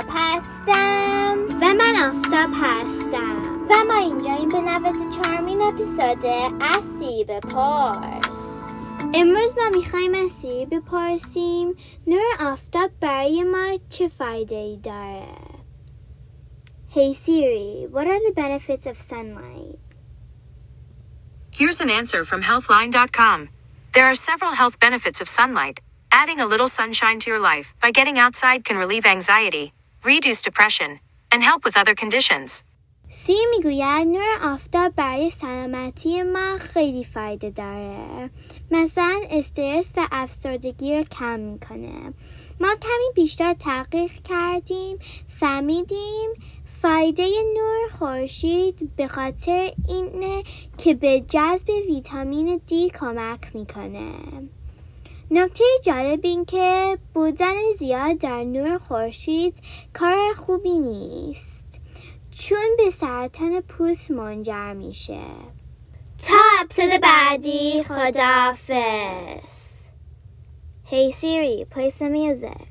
آفتاب هستم و من آفتاب هستم و ما اینجا این به نوت چارمین اپیزود از سیری بپرس امروز ما میخوایم از سیری بپرسیم نور آفتاب برای ما چه فایده ای داره Hey Siri, what are the benefits of sunlight? Here's an answer from Healthline.com. There are several health benefits of sunlight. Adding a little sunshine to your life by getting outside can relieve anxiety, reduce depression, and help with other conditions. سی می‌گوید نور آفتاب برای سلامتی ما خیلی فایده داره. مثلا استرس و افسردگی رو کم می‌کنه. ما کمی بیشتر تحقیق کردیم فهمیدیم فایده نور خورشید به خاطر اینه که به جذب ویتامین دی کمک می‌کنه. نکته جالب این که بودن زیاد در نور خورشید کار خوبی نیست. چون به سرطان پوست منجر میشه. تا اپسود بعدی خدافز Hey Siri, play some music.